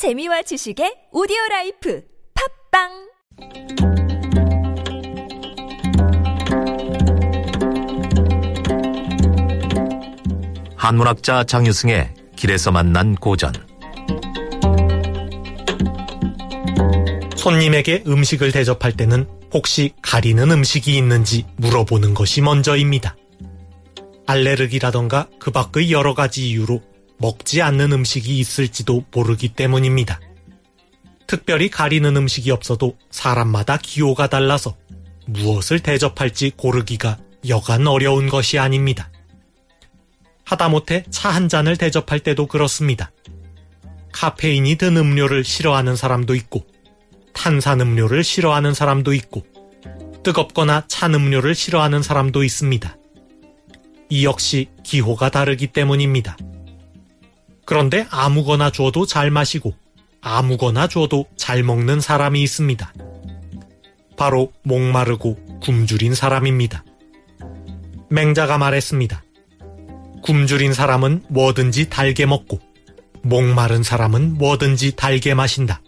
재미와 지식의 오디오 라이프 팟빵 한문학자 장유승의 길에서 만난 고전 손님에게 음식을 대접할 때는 혹시 가리는 음식이 있는지 물어보는 것이 먼저입니다. 알레르기라던가 그 밖의 여러 가지 이유로 먹지 않는 음식이 있을지도 모르기 때문입니다. 특별히 가리는 음식이 없어도 사람마다 기호가 달라서 무엇을 대접할지 고르기가 여간 어려운 것이 아닙니다. 하다못해 차 한 잔을 대접할 때도 그렇습니다. 카페인이 든 음료를 싫어하는 사람도 있고, 탄산음료를 싫어하는 사람도 있고, 뜨겁거나 찬 음료를 싫어하는 사람도 있습니다. 이 역시 기호가 다르기 때문입니다. 그런데 아무거나 줘도 잘 마시고, 아무거나 줘도 잘 먹는 사람이 있습니다. 바로 목마르고 굶주린 사람입니다. 맹자가 말했습니다. 굶주린 사람은 뭐든지 달게 먹고 목마른 사람은 뭐든지 달게 마신다.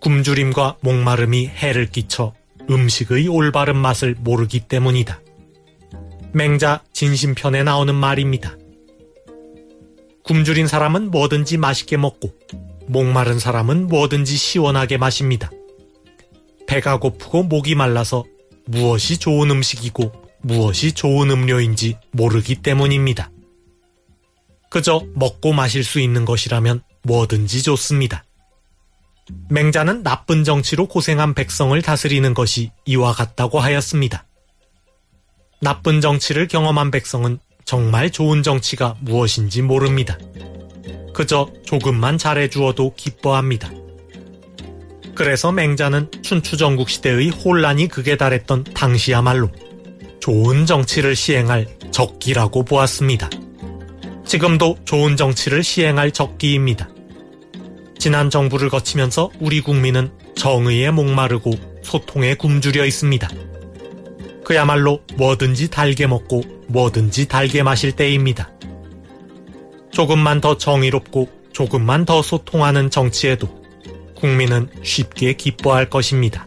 굶주림과 목마름이 해를 끼쳐 음식의 올바른 맛을 모르기 때문이다. 맹자 진심편에 나오는 말입니다. 굶주린 사람은 뭐든지 맛있게 먹고 목마른 사람은 뭐든지 시원하게 마십니다. 배가 고프고 목이 말라서 무엇이 좋은 음식이고 무엇이 좋은 음료인지 모르기 때문입니다. 그저 먹고 마실 수 있는 것이라면 뭐든지 좋습니다. 맹자는 나쁜 정치로 고생한 백성을 다스리는 것이 이와 같다고 하였습니다. 나쁜 정치를 경험한 백성은 정말 좋은 정치가 무엇인지 모릅니다. 그저 조금만 잘해주어도 기뻐합니다. 그래서 맹자는 춘추전국 시대의 혼란이 극에 달했던 당시야말로 좋은 정치를 시행할 적기라고 보았습니다. 지금도 좋은 정치를 시행할 적기입니다. 지난 정부를 거치면서 우리 국민은 정의에 목마르고 소통에 굶주려 있습니다. 그야말로 뭐든지 달게 먹고 뭐든지 달게 마실 때입니다. 조금만 더 정의롭고 조금만 더 소통하는 정치에도 국민은 쉽게 기뻐할 것입니다.